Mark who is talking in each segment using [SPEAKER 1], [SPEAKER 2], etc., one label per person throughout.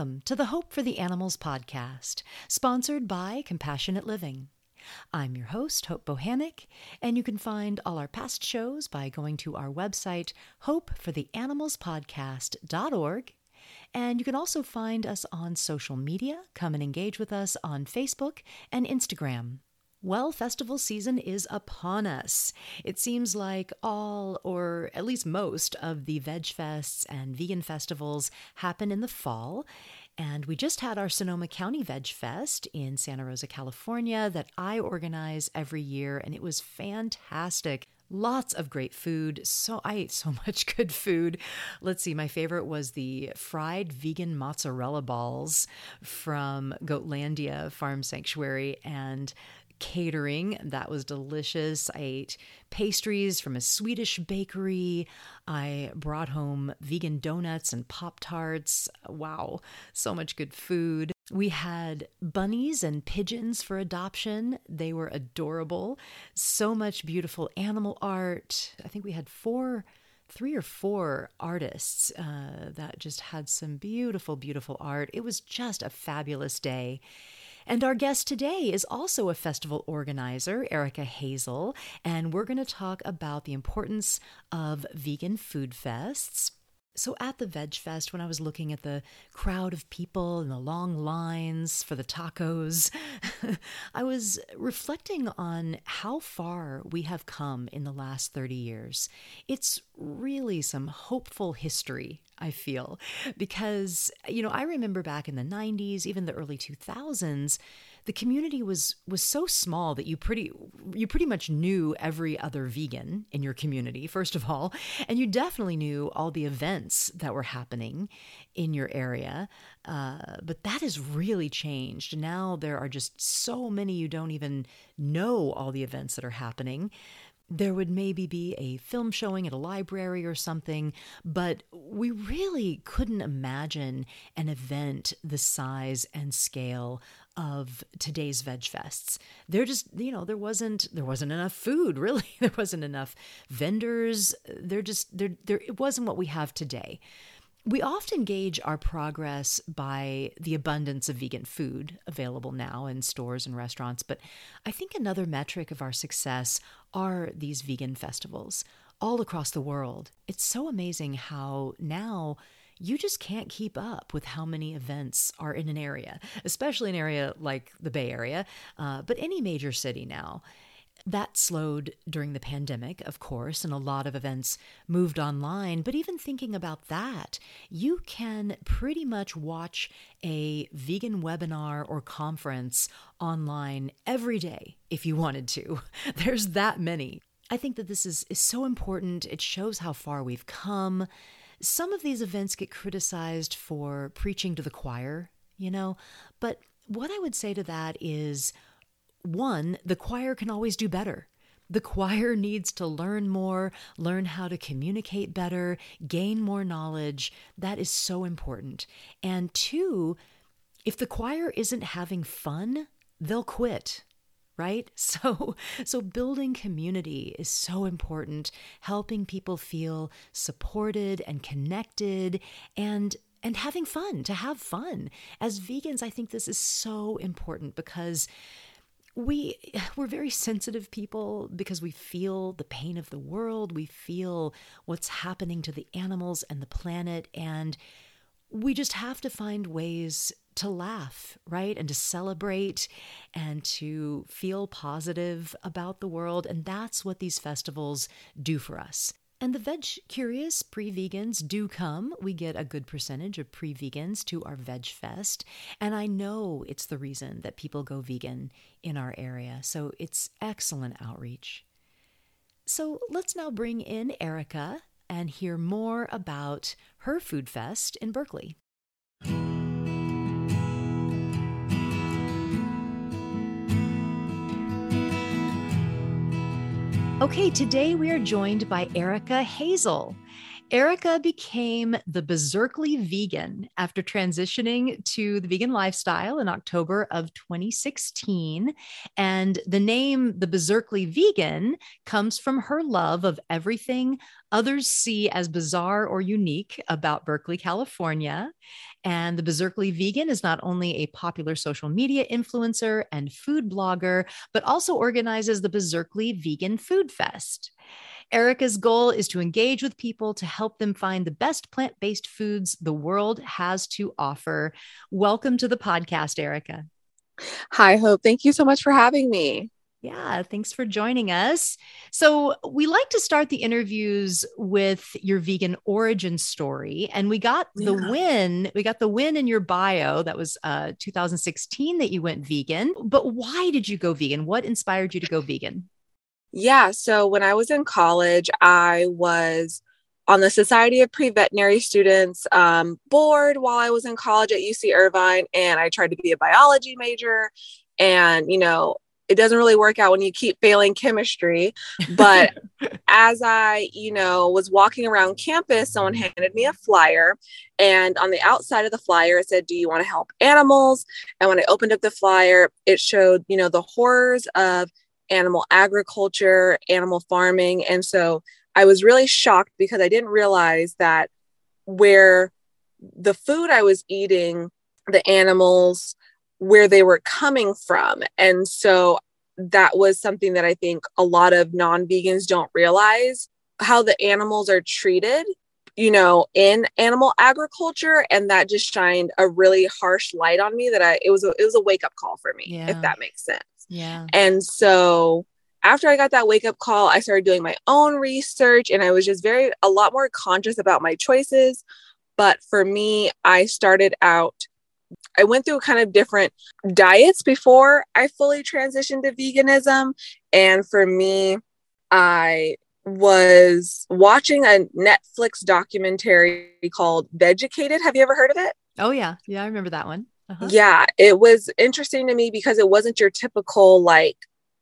[SPEAKER 1] Welcome to the Hope for the Animals podcast, sponsored by Compassionate Living. I'm your host, Hope Bohanec, and you can find all our past shows by going to our website, hopefortheanimalspodcast.org. And you can also find us on social media. Come and engage with us on Facebook and Instagram. Well, festival season is upon us. It seems like all, or at least most, of the veg fests and vegan festivals happen in the fall. And we just had our Sonoma County Veg Fest in Santa Rosa, California, that I organize every year, and it was fantastic. Lots of great food. So I ate so much good food. Let's see, my favorite was the fried vegan mozzarella balls from Goatlandia Farm Sanctuary and catering. That was delicious. I ate pastries from a Swedish bakery. I brought home vegan donuts and Pop Tarts. Wow, so much good food. We had bunnies and pigeons for adoption. They were adorable. So much beautiful animal art. I think we had four three or four artists uh, that just had some beautiful, beautiful art. It was just a fabulous day. And our guest today is also a festival organizer, Erica Hazel, and we're going to talk about the importance of vegan food fests. So, at the Veg Fest, when I was looking at the crowd of people and the long lines for the tacos, I was reflecting on how far we have come in the last 30 years. It's really some hopeful history I feel. Because, you know, I remember back in the 90s, even the early 2000s, the community was was so small that you pretty you pretty much knew every other vegan in your community first of all and you definitely knew all the events that were happening in your area. Uh, but that has really changed. Now there are just so many you don't even know all the events that are happening. There would maybe be a film showing at a library or something, but we really couldn't imagine an event the size and scale of today's veg fests. There just, you know, there wasn't there wasn't enough food, really. There wasn't enough vendors. There just there there it wasn't what we have today. We often gauge our progress by the abundance of vegan food available now in stores and restaurants, but I think another metric of our success are these vegan festivals all across the world. It's so amazing how now you just can't keep up with how many events are in an area, especially an area like the Bay Area, uh, but any major city now. That slowed during the pandemic, of course, and a lot of events moved online. But even thinking about that, you can pretty much watch a vegan webinar or conference online every day if you wanted to. There's that many. I think that this is, is so important. It shows how far we've come. Some of these events get criticized for preaching to the choir, you know, but what I would say to that is one, the choir can always do better. The choir needs to learn more, learn how to communicate better, gain more knowledge. That is so important. And two, if the choir isn't having fun, they'll quit right? So so building community is so important helping people feel supported and connected and and having fun to have fun. As vegans i think this is so important because we we're very sensitive people because we feel the pain of the world. We feel what's happening to the animals and the planet. And we just have to find ways to laugh right and to celebrate and to feel positive about the world and that's what these festivals do for us and the veg curious pre vegans do come. We get a good percentage of pre vegans to our Veg Fest. And I know it's the reason that people go vegan in our area. So it's excellent outreach. So let's now bring in Erica and hear more about her Food Fest in Berkeley. Okay, today we are joined by Erica Hazel. Erica became the Berserkly vegan after transitioning to the vegan lifestyle in October of 2016. And the name the Berserkly vegan comes from her love of everything others see as bizarre or unique about Berkeley, California. And the Berserkly vegan is not only a popular social media influencer and food blogger, but also organizes the Berserkly Vegan Food Fest. Erica's goal is to engage with people to help them find the best plant based foods the world has to offer. Welcome to the podcast, Erica.
[SPEAKER 2] Hi, Hope. Thank you so much for having me.
[SPEAKER 1] Yeah, thanks for joining us. So, we like to start the interviews with your vegan origin story. And we got the yeah. win. We got the win in your bio. That was uh, 2016 that you went vegan. But why did you go vegan? What inspired you to go vegan?
[SPEAKER 2] Yeah. So when I was in college, I was on the Society of Pre Veterinary Students um, board while I was in college at UC Irvine, and I tried to be a biology major. And, you know, it doesn't really work out when you keep failing chemistry. But as I, you know, was walking around campus, someone handed me a flyer. And on the outside of the flyer, it said, Do you want to help animals? And when I opened up the flyer, it showed, you know, the horrors of animal agriculture, animal farming. And so I was really shocked because I didn't realize that where the food I was eating, the animals, where they were coming from. And so that was something that I think a lot of non vegans don't realize how the animals are treated you know in animal agriculture and that just shined a really harsh light on me that i it was a, it was a wake up call for me yeah. if that makes sense
[SPEAKER 1] yeah.
[SPEAKER 2] And so after I got that wake up call, I started doing my own research and I was just very, a lot more conscious about my choices. But for me, I started out, I went through kind of different diets before I fully transitioned to veganism. And for me, I was watching a Netflix documentary called Vegucated. Have you ever heard of it?
[SPEAKER 1] Oh, yeah. Yeah, I remember that one.
[SPEAKER 2] Uh-huh. Yeah, it was interesting to me because it wasn't your typical, like,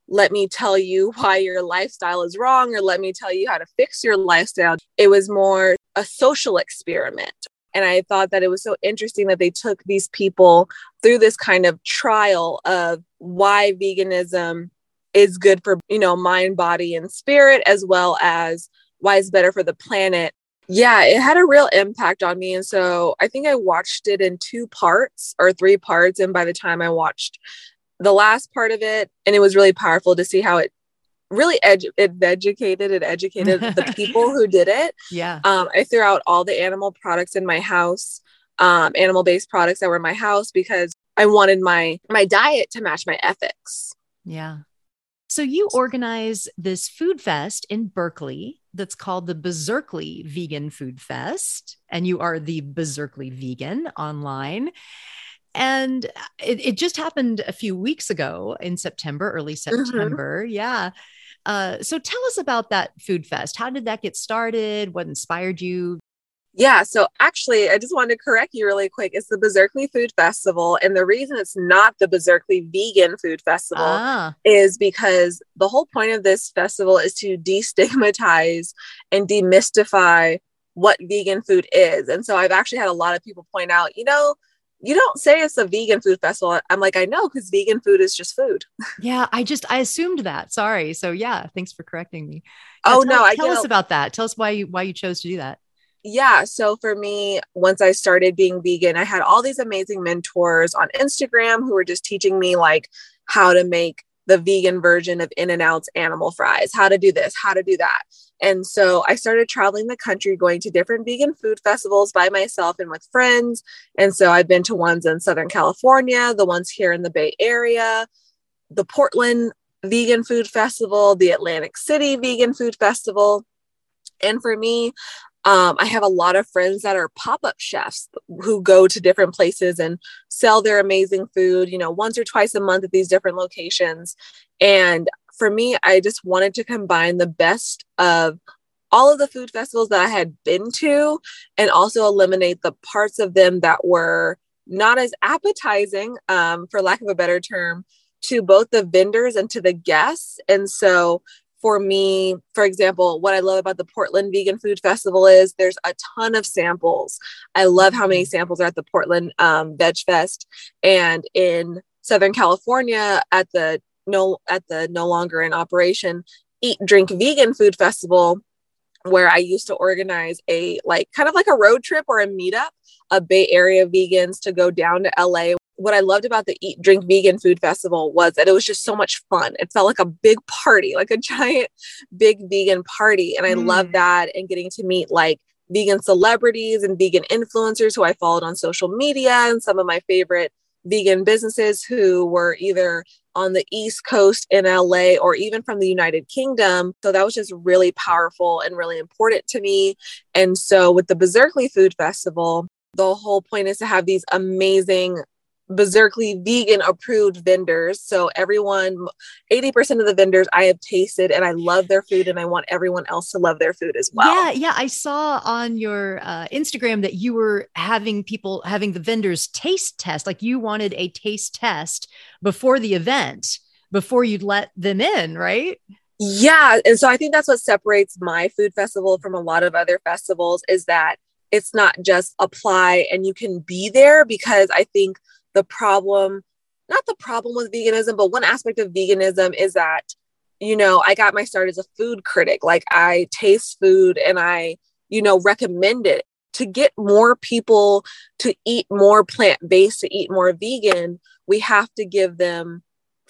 [SPEAKER 2] let me tell you why your lifestyle is wrong or let me tell you how to fix your lifestyle. It was more a social experiment. And I thought that it was so interesting that they took these people through this kind of trial of why veganism is good for, you know, mind, body, and spirit, as well as why it's better for the planet yeah, it had a real impact on me. And so I think I watched it in two parts or three parts. And by the time I watched the last part of it, and it was really powerful to see how it really edu- it educated and educated the people who did it.
[SPEAKER 1] Yeah.
[SPEAKER 2] Um, I threw out all the animal products in my house, um, animal based products that were in my house because I wanted my my diet to match my ethics.
[SPEAKER 1] Yeah. So you organize this food fest in Berkeley that's called the Berserkly Vegan Food Fest, and you are the Berserkly Vegan online. And it, it just happened a few weeks ago in September, early mm-hmm. September. Mm-hmm. Yeah. Uh, so tell us about that food fest. How did that get started? What inspired you?
[SPEAKER 2] Yeah, so actually, I just wanted to correct you really quick. It's the Berserkly Food Festival. And the reason it's not the Berserkly Vegan Food Festival ah. is because the whole point of this festival is to destigmatize and demystify what vegan food is. And so I've actually had a lot of people point out, you know, you don't say it's a vegan food festival. I'm like, I know, because vegan food is just food.
[SPEAKER 1] Yeah, I just I assumed that. Sorry. So yeah, thanks for correcting me.
[SPEAKER 2] Yeah, oh tell,
[SPEAKER 1] no, I tell us about that. Tell us why you why you chose to do that
[SPEAKER 2] yeah, so for me, once I started being vegan, I had all these amazing mentors on Instagram who were just teaching me like how to make the vegan version of In-N-Out's animal fries, how to do this, how to do that. And so I started traveling the country, going to different vegan food festivals by myself and with friends. And so I've been to ones in Southern California, the ones here in the Bay Area, the Portland Vegan Food Festival, the Atlantic City Vegan Food Festival. And for me, um, I have a lot of friends that are pop up chefs who go to different places and sell their amazing food, you know, once or twice a month at these different locations. And for me, I just wanted to combine the best of all of the food festivals that I had been to and also eliminate the parts of them that were not as appetizing, um, for lack of a better term, to both the vendors and to the guests. And so for me, for example, what I love about the Portland Vegan Food Festival is there's a ton of samples. I love how many samples are at the Portland um, Veg Fest, and in Southern California at the no at the no longer in operation Eat Drink Vegan Food Festival, where I used to organize a like kind of like a road trip or a meetup of Bay Area vegans to go down to LA what I loved about the Eat Drink Vegan Food Festival was that it was just so much fun. It felt like a big party, like a giant big vegan party. And I mm. love that and getting to meet like vegan celebrities and vegan influencers who I followed on social media and some of my favorite vegan businesses who were either on the East Coast in LA or even from the United Kingdom. So that was just really powerful and really important to me. And so with the Berserkly Food Festival, the whole point is to have these amazing Berserkly vegan approved vendors. So everyone, 80% of the vendors I have tasted and I love their food and I want everyone else to love their food as well.
[SPEAKER 1] Yeah. Yeah. I saw on your uh, Instagram that you were having people having the vendors taste test, like you wanted a taste test before the event, before you'd let them in, right?
[SPEAKER 2] Yeah. And so I think that's what separates my food festival from a lot of other festivals is that it's not just apply and you can be there because I think the problem, not the problem with veganism, but one aspect of veganism is that, you know, I got my start as a food critic. Like I taste food and I, you know, recommend it to get more people to eat more plant based, to eat more vegan. We have to give them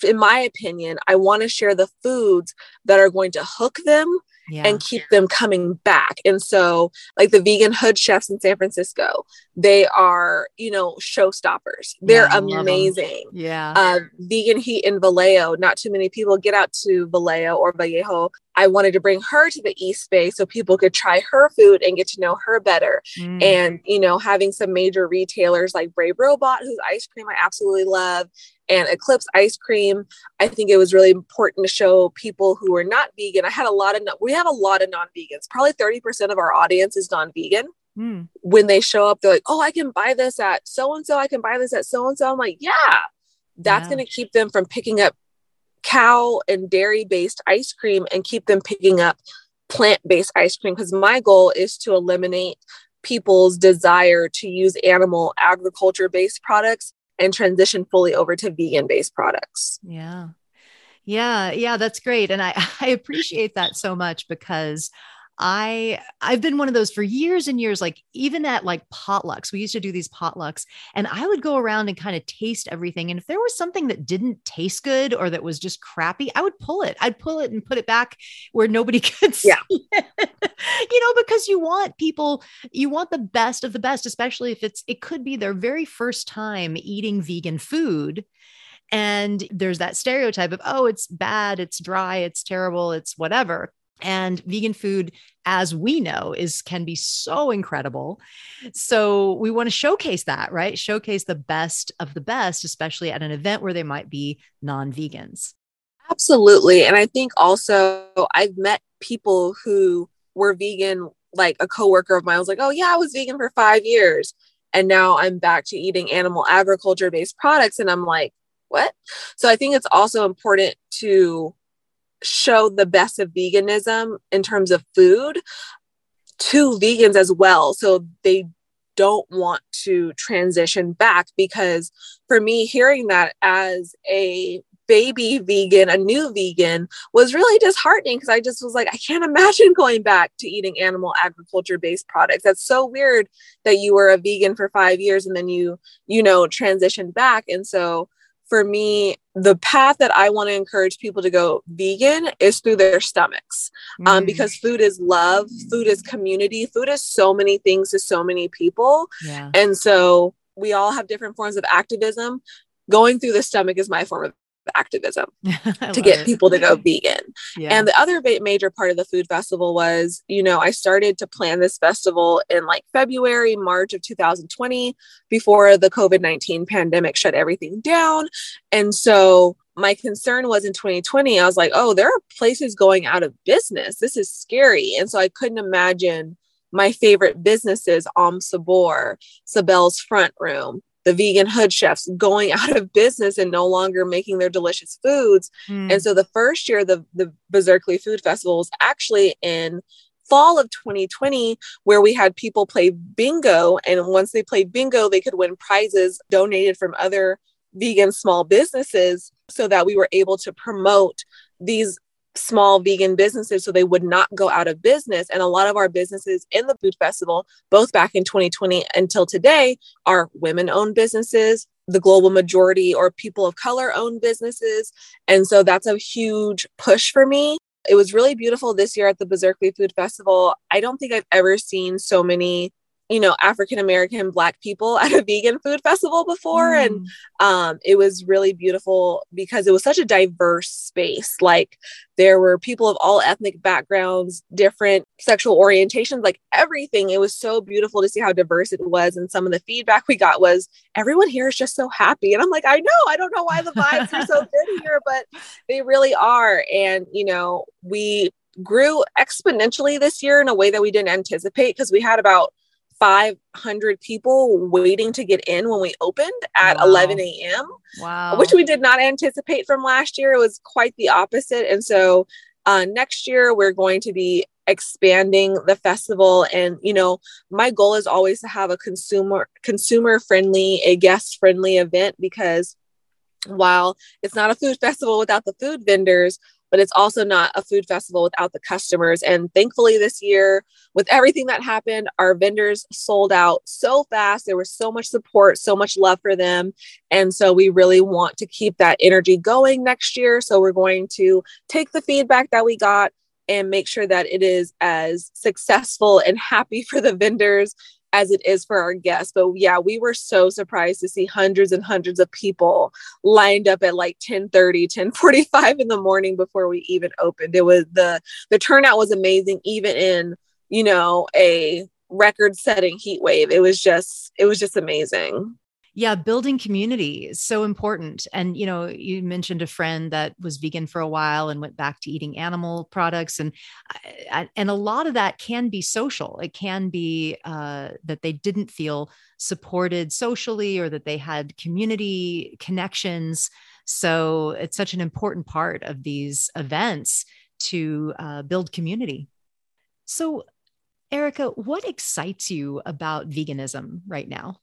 [SPEAKER 2] in my opinion, I want to share the foods that are going to hook them yeah. and keep them coming back. And so, like the vegan hood chefs in San Francisco, they are, you know, showstoppers. They're yeah, amazing.
[SPEAKER 1] Yeah.
[SPEAKER 2] Uh, vegan heat in Vallejo. Not too many people get out to Vallejo or Vallejo. I wanted to bring her to the East Bay so people could try her food and get to know her better. Mm. And, you know, having some major retailers like Brave Robot, whose ice cream I absolutely love, and Eclipse ice cream. I think it was really important to show people who are not vegan. I had a lot of, we have a lot of non vegans. Probably 30% of our audience is non vegan. Mm. When they show up, they're like, oh, I can buy this at so and so. I can buy this at so and so. I'm like, yeah, that's yeah. going to keep them from picking up cow and dairy based ice cream and keep them picking up plant based ice cream. Because my goal is to eliminate people's desire to use animal agriculture based products and transition fully over to vegan based products.
[SPEAKER 1] Yeah. Yeah, yeah, that's great. And I, I appreciate that so much because I I've been one of those for years and years like even at like potlucks we used to do these potlucks and I would go around and kind of taste everything and if there was something that didn't taste good or that was just crappy I would pull it. I'd pull it and put it back where nobody could see yeah. it. You know because you want people you want the best of the best especially if it's it could be their very first time eating vegan food and there's that stereotype of oh it's bad it's dry it's terrible it's whatever and vegan food as we know is can be so incredible. So we want to showcase that right? Showcase the best of the best especially at an event where they might be non-vegans.
[SPEAKER 2] Absolutely. And i think also i've met people who were vegan like a coworker of mine was like oh yeah i was vegan for five years and now i'm back to eating animal agriculture based products. And i'm like what? So i think it's also important to show the best of veganism in terms of food to vegans as well. So they don't want to transition back because for me, hearing that as a baby vegan, a new vegan, was really disheartening because I just was like, I can't imagine going back to eating animal agriculture based products. That's so weird that you were a vegan for five years and then you, you know, transitioned back. And so for me, the path that I want to encourage people to go vegan is through their stomachs um, mm. because food is love, food is community, food is so many things to so many people. Yeah. And so we all have different forms of activism. Going through the stomach is my form of activism to get it. people to go vegan. Yeah. And the other major part of the food festival was, you know, I started to plan this festival in like February, March of 2020 before the COVID 19 pandemic shut everything down. And so my concern was in 2020, I was like, oh, there are places going out of business. This is scary. And so I couldn't imagine my favorite businesses, Om Sabor, Sabelle's Front Room, the vegan hood chefs going out of business and no longer making their delicious foods. Mm. And so the first year, the, the Berserkly Food Festival was actually in fall of 2020 where we had people play bingo and once they played bingo they could win prizes donated from other vegan small businesses so that we were able to promote these small vegan businesses so they would not go out of business. And a lot of our businesses in the food festival, both back in 2020 until today, are women owned businesses. The global majority or people of color owned businesses. And so that's a huge push for me. It was really beautiful this year at the Berserkly Food Festival. I don't think I've ever seen so many you know african american black people at a vegan food festival before mm. and um, it was really beautiful because it was such a diverse space. Like there were people of all ethnic backgrounds different sexual orientations like everything. It was so beautiful to see how diverse it was and some of the feedback we got was everyone here is just so happy. And i'm like i know i don't know why the vibes are so good here but they really are. And you know we grew exponentially this year in a way that we didn't anticipate because we had about 500 people waiting to get in when we opened at wow. 11 a.m.
[SPEAKER 1] Wow.
[SPEAKER 2] Which we did not anticipate from last year. It was quite the opposite. And so uh, next year, we're going to be expanding the festival and you know my goal is always to have a consumer consumer friendly a guest friendly event because while it's not a food festival without the food vendors but it's also not a food festival without the customers. And thankfully, this year, with everything that happened, our vendors sold out so fast. There was so much support, so much love for them. And so we really want to keep that energy going next year. So we're going to take the feedback that we got and make sure that it is as successful and happy for the vendors as it is for our guests. But yeah, we were so surprised to see hundreds and hundreds of people lined up at like 10 30, 10 45 in the morning before we even opened. It was the the turnout was amazing, even in, you know, a record setting heat wave. It was just, it was just amazing
[SPEAKER 1] yeah building community is so important and you know you mentioned a friend that was vegan for a while and went back to eating animal products and and a lot of that can be social. It can be uh, that they didn't feel supported socially or that they had community connections. So it's such an important part of these events to uh, build community. So erica what excites you about veganism right now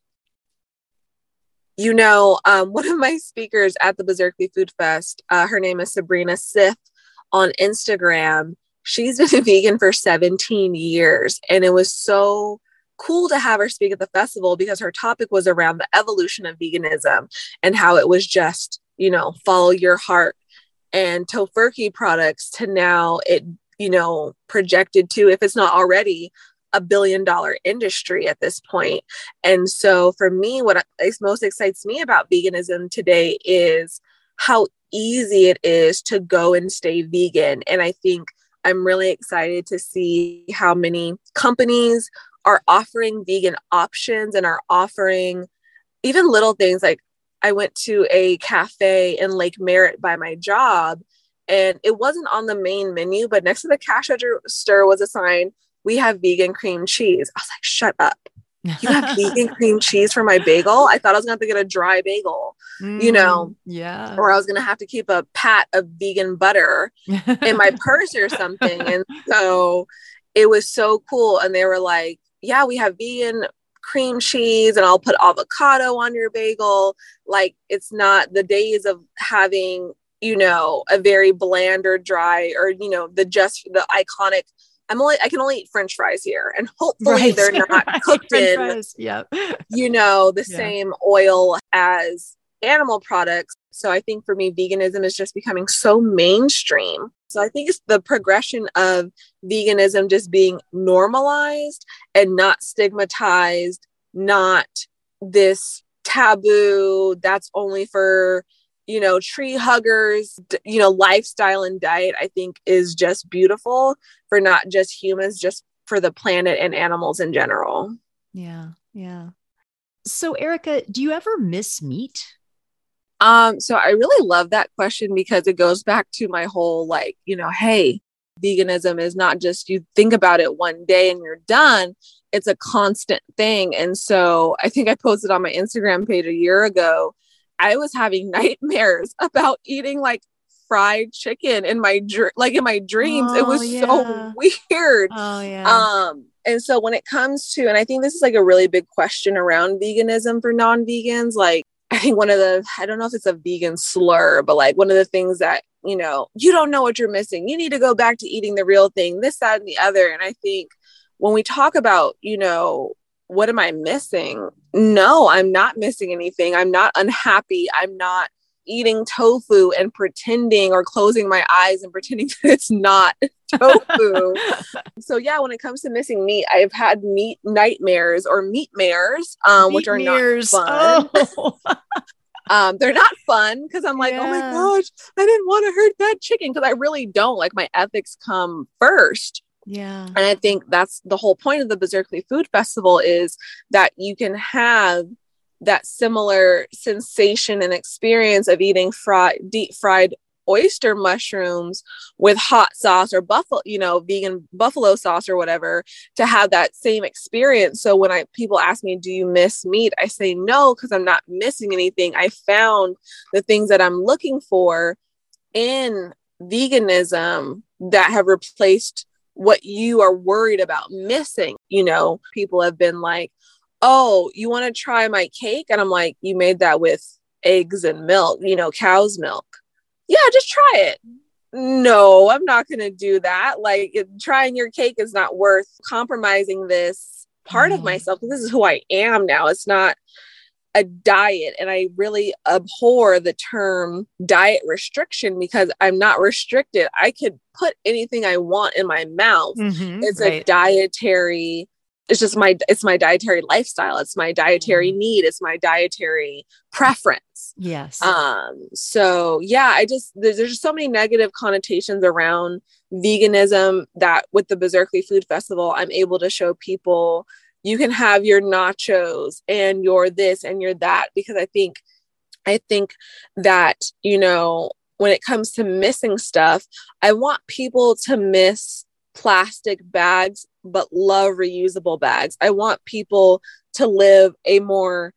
[SPEAKER 2] you know, um, one of my speakers at the Berserkly Food Fest, uh, her name is Sabrina Sith on Instagram. She's been a vegan for 17 years, and it was so cool to have her speak at the festival because her topic was around the evolution of veganism and how it was just, you know, follow your heart and Tofurky products to now it, you know, projected to, if it's not already, a billion dollar industry at this point. And so for me, what most excites me about veganism today is how easy it is to go and stay vegan. And I think I'm really excited to see how many companies are offering vegan options and are offering even little things like I went to a cafe in Lake Merritt by my job and it wasn't on the main menu, but next to the cash register was a sign we have vegan cream cheese. I was like, shut up. You have vegan cream cheese for my bagel? I thought I was going to have to get a dry bagel, mm, you know?
[SPEAKER 1] Mm, yeah.
[SPEAKER 2] Or I was going to have to keep a pat of vegan butter in my purse or something. And so it was so cool. And they were like, yeah, we have vegan cream cheese and I'll put avocado on your bagel. Like it's not the days of having, you know, a very bland or dry or, you know, the just the iconic I'm only I can only eat French fries here, and hopefully right. they're not cooked in,
[SPEAKER 1] yep.
[SPEAKER 2] you know, the yeah. same oil as animal products. So I think for me, veganism is just becoming so mainstream. So I think it's the progression of veganism just being normalized and not stigmatized, not this taboo that's only for you know, tree huggers, you know, lifestyle and diet, I think is just beautiful for not just humans, just for the planet and animals in general.
[SPEAKER 1] Yeah. Yeah. So, Erica, do you ever miss meat?
[SPEAKER 2] Um, so I really love that question because it goes back to my whole like, you know, hey, veganism is not just you think about it one day and you're done it's a constant thing and so i think i posted on my instagram page a year ago i was having nightmares about eating like fried chicken in my dr- like in my dreams oh, it was yeah. so weird
[SPEAKER 1] oh yeah
[SPEAKER 2] um and so when it comes to and i think this is like a really big question around veganism for non-vegans like i think one of the i don't know if it's a vegan slur but like one of the things that you know, you don't know what you're missing. You need to go back to eating the real thing, this, that, and the other. And I think when we talk about, you know, what am I missing? No, I'm not missing anything. I'm not unhappy. I'm not eating tofu and pretending or closing my eyes and pretending that it's not tofu. so yeah, when it comes to missing meat, I've had meat nightmares or meat mares, um, meat which are mares. not fun. Oh. um, they're not fun because I'm like, yeah. oh my gosh, I didn't want to hurt that chicken because I really don't. Like my ethics come first.
[SPEAKER 1] Yeah.
[SPEAKER 2] And I think that's the whole point of the Berserkly Food Festival is that you can have that similar sensation and experience of eating fried deep fried oyster mushrooms with hot sauce or buffalo, you know, vegan buffalo sauce or whatever to have that same experience. So when I people ask me, "Do you miss meat?" I say no because I'm not missing anything. I found the things that I'm looking for in veganism that have replaced what you are worried about missing. You know, people have been like, "Oh, you want to try my cake?" And I'm like, "You made that with eggs and milk, you know, cow's milk." yeah, just try it. No, I'm not going to do that. Like it, trying your cake is not worth compromising this part mm. of myself this is who I am now. It's not a diet. And I really abhor the term diet restriction because I'm not restricted. I could put anything I want in my mouth. Mm-hmm, it's right. a dietary it's just my it's my dietary lifestyle it's my dietary mm. need it's my dietary preference
[SPEAKER 1] yes
[SPEAKER 2] um so yeah i just there's, there's just so many negative connotations around veganism that with the berserkly food festival i'm able to show people you can have your nachos and your this and your that because i think i think that you know when it comes to missing stuff i want people to miss plastic bags but love reusable bags. I want people to live a more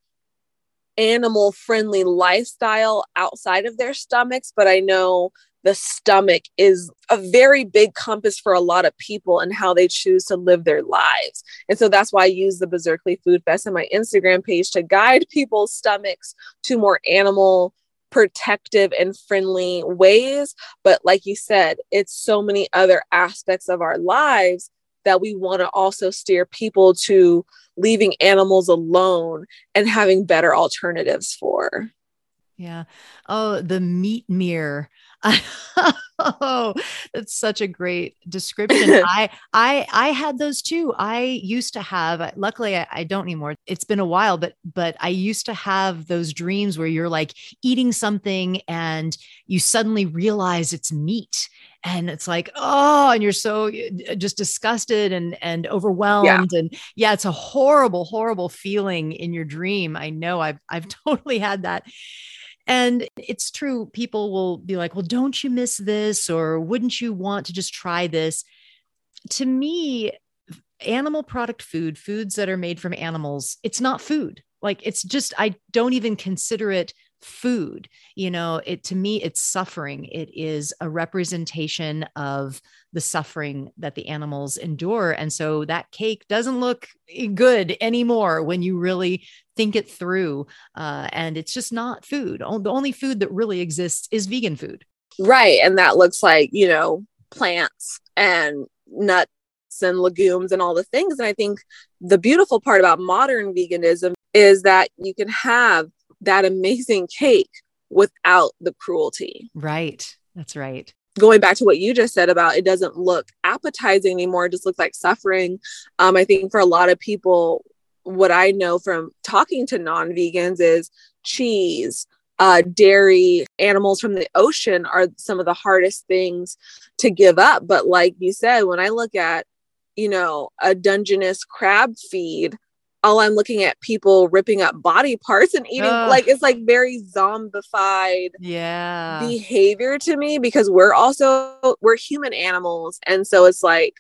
[SPEAKER 2] animal friendly lifestyle outside of their stomachs, but I know the stomach is a very big compass for a lot of people and how they choose to live their lives. And so that's why I use the Berserkly Food Fest and my Instagram page to guide people's stomachs to more animal protective and friendly ways. But like you said, it's so many other aspects of our lives that we want to also steer people to leaving animals alone and having better alternatives for.
[SPEAKER 1] Yeah. Oh, the meat mirror. Oh, that's such a great description. I I I had those too. I used to have. Luckily, I, I, don't anymore. It's been a while, but but I used to have those dreams where you're like eating something and you suddenly realize it's meat, and it's like oh, and you're so uh, just disgusted and and overwhelmed, yeah. and yeah, it's a horrible, horrible feeling in your dream. I know. I've I've totally had that. And it's true, people will be like, well, don't you miss this? Or wouldn't you want to just try this? To me, animal product food, foods that are made from animals, it's not food. Like it's just, I don't even consider it food you know it to me it's suffering it is a representation of the suffering that the animals endure and so that cake doesn't look eh, good anymore when you really think it through uh, and it's just not food the only food that really exists is vegan food
[SPEAKER 2] right and that looks like you know plants and nuts and legumes and all the things and i think the beautiful part about modern veganism is that you can have that amazing cake without the cruelty.
[SPEAKER 1] Right. That's right.
[SPEAKER 2] Going back to what you just said about it doesn't look appetizing anymore, it just looks like suffering. Um, I think for a lot of people, what I know from talking to non vegans is cheese, uh, dairy, animals from the ocean are some of the hardest things to give up. But like you said, when I look at, you know, a Dungeness crab feed, all I'm looking at people ripping up body parts and eating Ugh. like it's like very zombified
[SPEAKER 1] yeah
[SPEAKER 2] behavior to me because we're also we're human animals and so it's like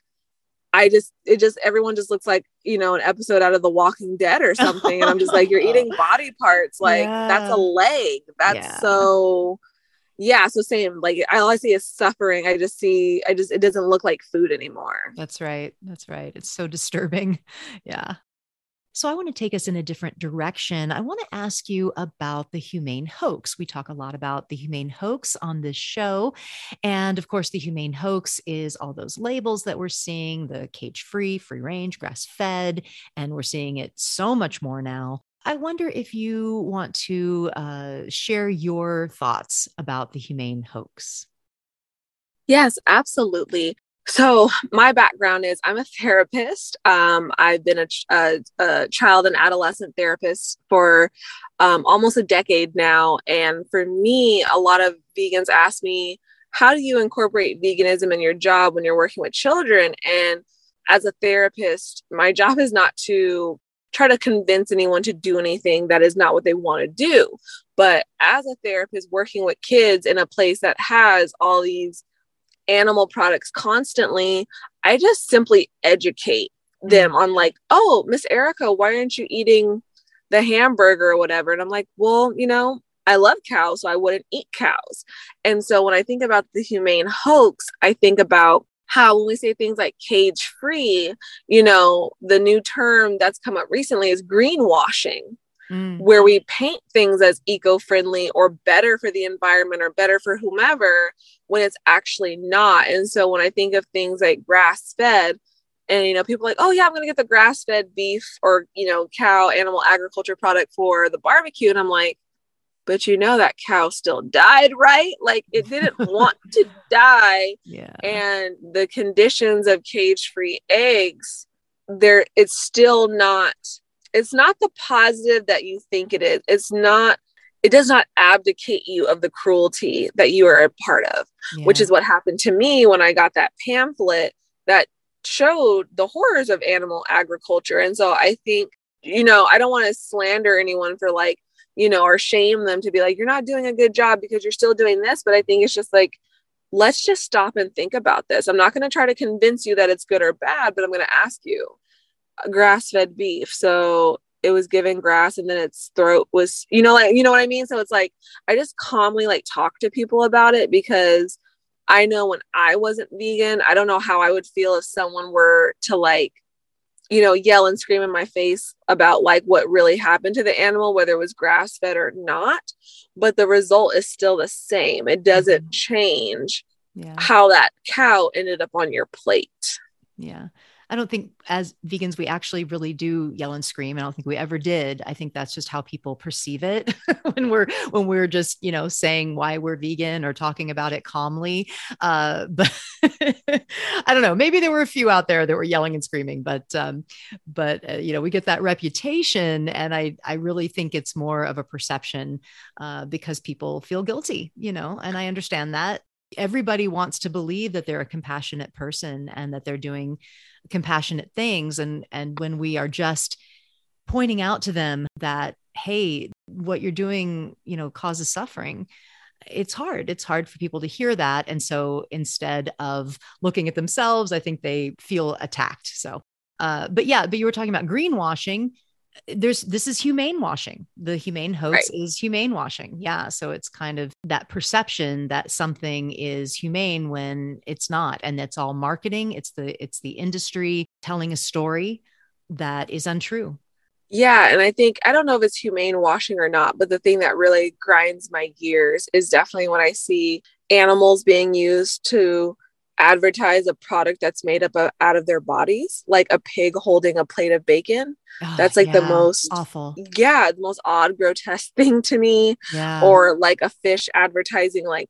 [SPEAKER 2] I just it just everyone just looks like you know an episode out of The Walking Dead or something. And I'm just like you're eating body parts. Like yeah. that's a leg. That's yeah. so yeah so same. Like all i see is suffering. I just see i just it doesn't look like food anymore.
[SPEAKER 1] That's right. That's right. It's so disturbing. Yeah so, I want to take us in a different direction. I want to ask you about the humane hoax. We talk a lot about the humane hoax on this show. And of course, the humane hoax is all those labels that we're seeing the cage free, free range, grass fed, and we're seeing it so much more now. I wonder if you want to uh, share your thoughts about the humane hoax.
[SPEAKER 2] Yes, absolutely. So, my background is I'm a therapist. Um, I've been a, a, a, child and adolescent therapist for um, almost a decade now. And for me, a lot of vegans ask me, How do you incorporate veganism in your job when you're working with children? And as a therapist, my job is not to try to convince anyone to do anything that is not what they want to do. But as a therapist working with kids in a place that has all these animal products constantly, I just simply educate them on like, oh, Miss Erica, why aren't you eating the hamburger or whatever? And I'm like, well, you know, I love cows, so I wouldn't eat cows. And so when I think about the humane hoax, I think about how when we say things like cage free, you know, the new term that's come up recently is greenwashing mm. where we paint things as eco friendly or better for the environment or better for whomever when it's actually not. And so when I think of things like grass fed, and you know, people like, oh yeah, I'm gonna get the grass fed beef or you know, cow animal agriculture product for the barbecue. And I'm like, but you know that cow still died, right? Like it didn't want to die.
[SPEAKER 1] Yeah.
[SPEAKER 2] And the conditions of cage free eggs, there it's still not it's not the positive that you think it is. It's not it does not abdicate you of the cruelty that you are a part of, yeah. which is what happened to me when I got that pamphlet that showed the horrors of animal agriculture. And so I think, you know, I don't want to slander anyone for like, you know, or shame them to be like, you're not doing a good job because you're still doing this. But I think it's just like, let's just stop and think about this. I'm not going to try to convince you that it's good or bad, but I'm going to ask you grass fed beef. So it was given grass and then its throat was, you know, like, you know what I mean? So it's like, I just calmly like talk to people about it because I know when I wasn't vegan, I don't know how I would feel if someone were to like, you know, yell and scream in my face about like what really happened to the animal, whether it was grass fed or not. But the result is still the same. It doesn't mm-hmm. change yeah. how that cow ended up on your plate.
[SPEAKER 1] Yeah. I don't think as vegans we actually really do yell and scream. I don't think we ever did. I think that's just how people perceive it when we're when we're just you know saying why we're vegan or talking about it calmly. Uh, but I don't know. Maybe there were a few out there that were yelling and screaming, but um, but uh, you know we get that reputation, and I I really think it's more of a perception uh, because people feel guilty, you know, and I understand that everybody wants to believe that they're a compassionate person and that they're doing compassionate things. And and when we are just pointing out to them that hey what you're doing you know causes suffering it's hard. It's hard for people to hear that. And so instead of looking at themselves i think they feel attacked. So uh, but yeah but you were talking about greenwashing there's this is humane washing. The humane hoax right. is humane washing. Yeah. So it's kind of that perception that something is humane when it's not and it's all marketing. It's the it's the industry telling a story that is untrue.
[SPEAKER 2] Yeah. And i think i don't know if it's humane washing or not but the thing that really grinds my gears is definitely when i see animals being used to advertise a product that's made up of, out of their bodies, like a pig holding a plate of bacon. Oh, that's like yeah, the most
[SPEAKER 1] awful.
[SPEAKER 2] Yeah, the most odd, grotesque thing to me.
[SPEAKER 1] Yeah.
[SPEAKER 2] Or like a fish advertising like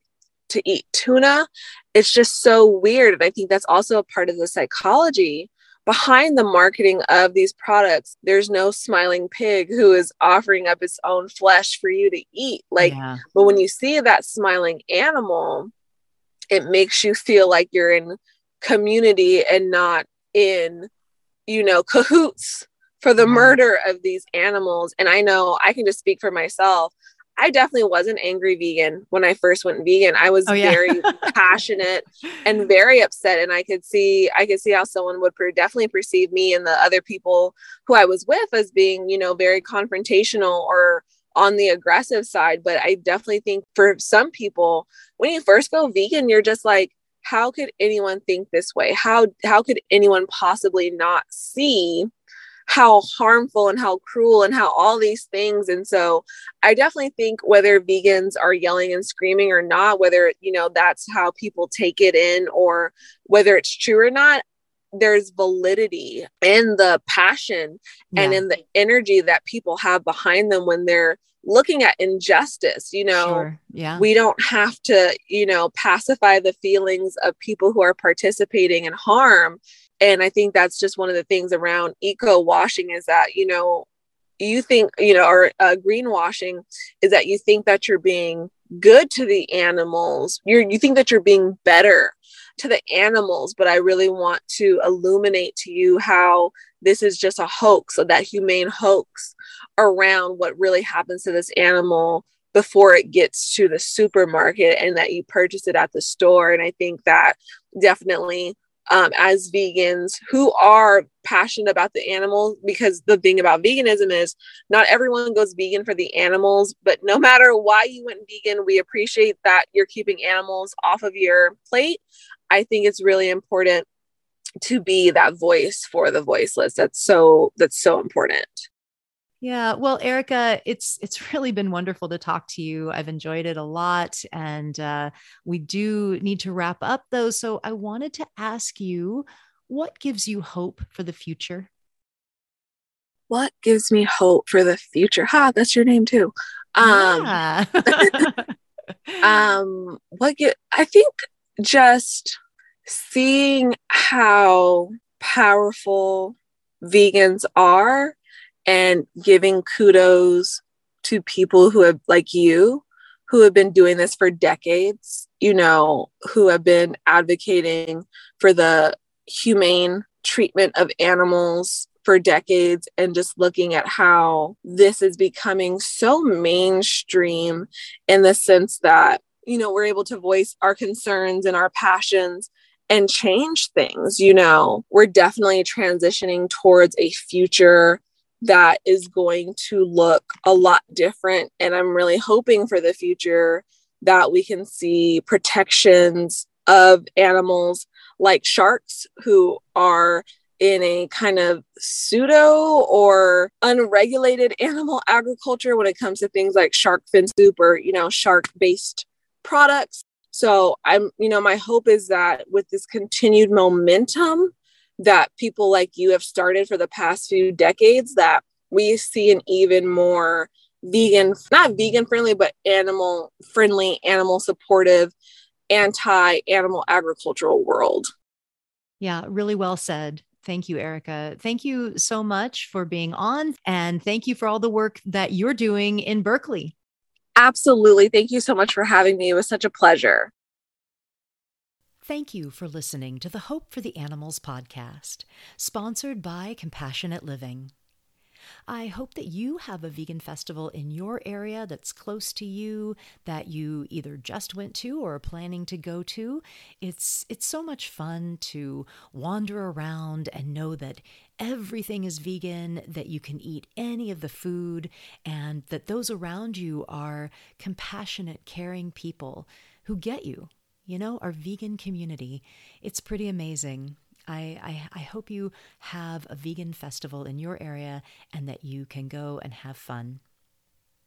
[SPEAKER 2] to eat tuna. It's just so weird. And I think that's also a part of the psychology behind the marketing of these products. There's no smiling pig who is offering up its own flesh for you to eat. Like, yeah. but when you see that smiling animal, it makes you feel like you're in community and not in you know cahoots for the mm-hmm. murder of these animals. And I know I can just speak for myself. I definitely was an angry vegan when I first went vegan. I was oh, yeah. very passionate and very upset, and I could see I could see how someone would per- definitely perceive me and the other people who I was with as being, you know, very confrontational or on the aggressive side. But I definitely think for some people, when you first go vegan, you're just like, how could anyone think this way? How how could anyone possibly not see? how harmful and how cruel and how all these things. And so I definitely think whether vegans are yelling and screaming or not, whether, you know, that's how people take it in or whether it's true or not, there's validity in the passion yeah. and in the energy that people have behind them when they're looking at injustice you know sure.
[SPEAKER 1] yeah
[SPEAKER 2] we don't have to you know pacify the feelings of people who are participating in harm and i think that's just one of the things around eco washing is that you know you think you know or uh, greenwashing is that you think that you're being good to the animals you're you think that you're being better to the animals but i really want to illuminate to you how this is just a hoax so that humane hoax around what really happens to this animal before it gets to the supermarket and that you purchase it at the store. And i think that definitely um, as vegans who are passionate about the animals because the thing about veganism is not everyone goes vegan for the animals but no matter why you went vegan we appreciate that you're keeping animals off of your plate i think it's really important to be that voice for the voiceless that's so that's so important
[SPEAKER 1] yeah, well, Erica, it's it's really been wonderful to talk to you. I've enjoyed it a lot, and uh, we do need to wrap up though. So I wanted to ask you, what gives you hope for the future?
[SPEAKER 2] What gives me hope for the future? Ha, that's your name too. Um, yeah. um, what get? I think just seeing how powerful vegans are and giving kudos to people who have like you who have been doing this for decades you know who have been advocating for the humane treatment of animals for decades and just looking at how this is becoming so mainstream in the sense that you know we're able to voice our concerns and our passions and change things you know we're definitely transitioning towards a future that is going to look a lot different. And I'm really hoping for the future that we can see protections of animals like sharks who are in a kind of pseudo or unregulated animal agriculture when it comes to things like shark fin soup or you know shark based products so i'm you know my hope is that with this continued momentum that people like you have started for the past few decades that we see an even more vegan, not vegan friendly, but animal friendly, animal supportive, anti animal agricultural world.
[SPEAKER 1] Yeah, really well said. Thank you, Erica. Thank you so much for being on. And thank you for all the work that you're doing in Berkeley.
[SPEAKER 2] Absolutely. Thank you so much for having me. It was such a pleasure.
[SPEAKER 1] Thank you for listening to the Hope for the Animals podcast, sponsored by Compassionate Living. I hope that you have a vegan festival in your area that's close to you that you either just went to or are planning to go to. It's it's so much fun to wander around and know that everything is vegan, that you can eat any of the food and that those around you are compassionate, caring people who get you. You know, our vegan community. It's pretty amazing. I, I, I hope you have a vegan festival in your area and that you can go and have fun.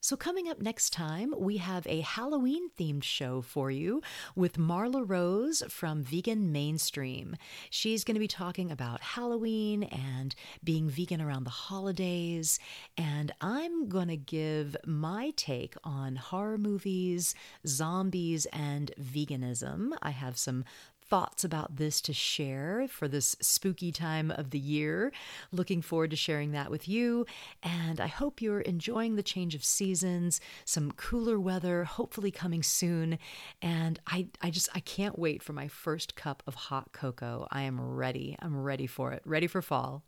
[SPEAKER 1] So, coming up next time, we have a Halloween themed show for you with Marla Rose from Vegan Mainstream. She's going to be talking about Halloween and being vegan around the holidays. And I'm going to give my take on horror movies, zombies, and veganism. I have some thoughts about this to share for this spooky time of the year. Looking forward to sharing that with you. And I hope you're enjoying the change of seasons, some cooler weather, hopefully coming soon. And I, I just, I can't wait for my first cup of hot cocoa. I am ready. I'm ready for it, ready for fall.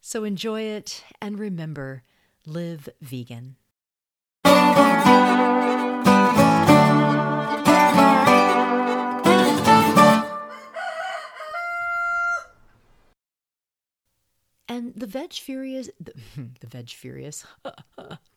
[SPEAKER 1] So enjoy it and remember live vegan. And the Veg Furious, the, the Veg Furious,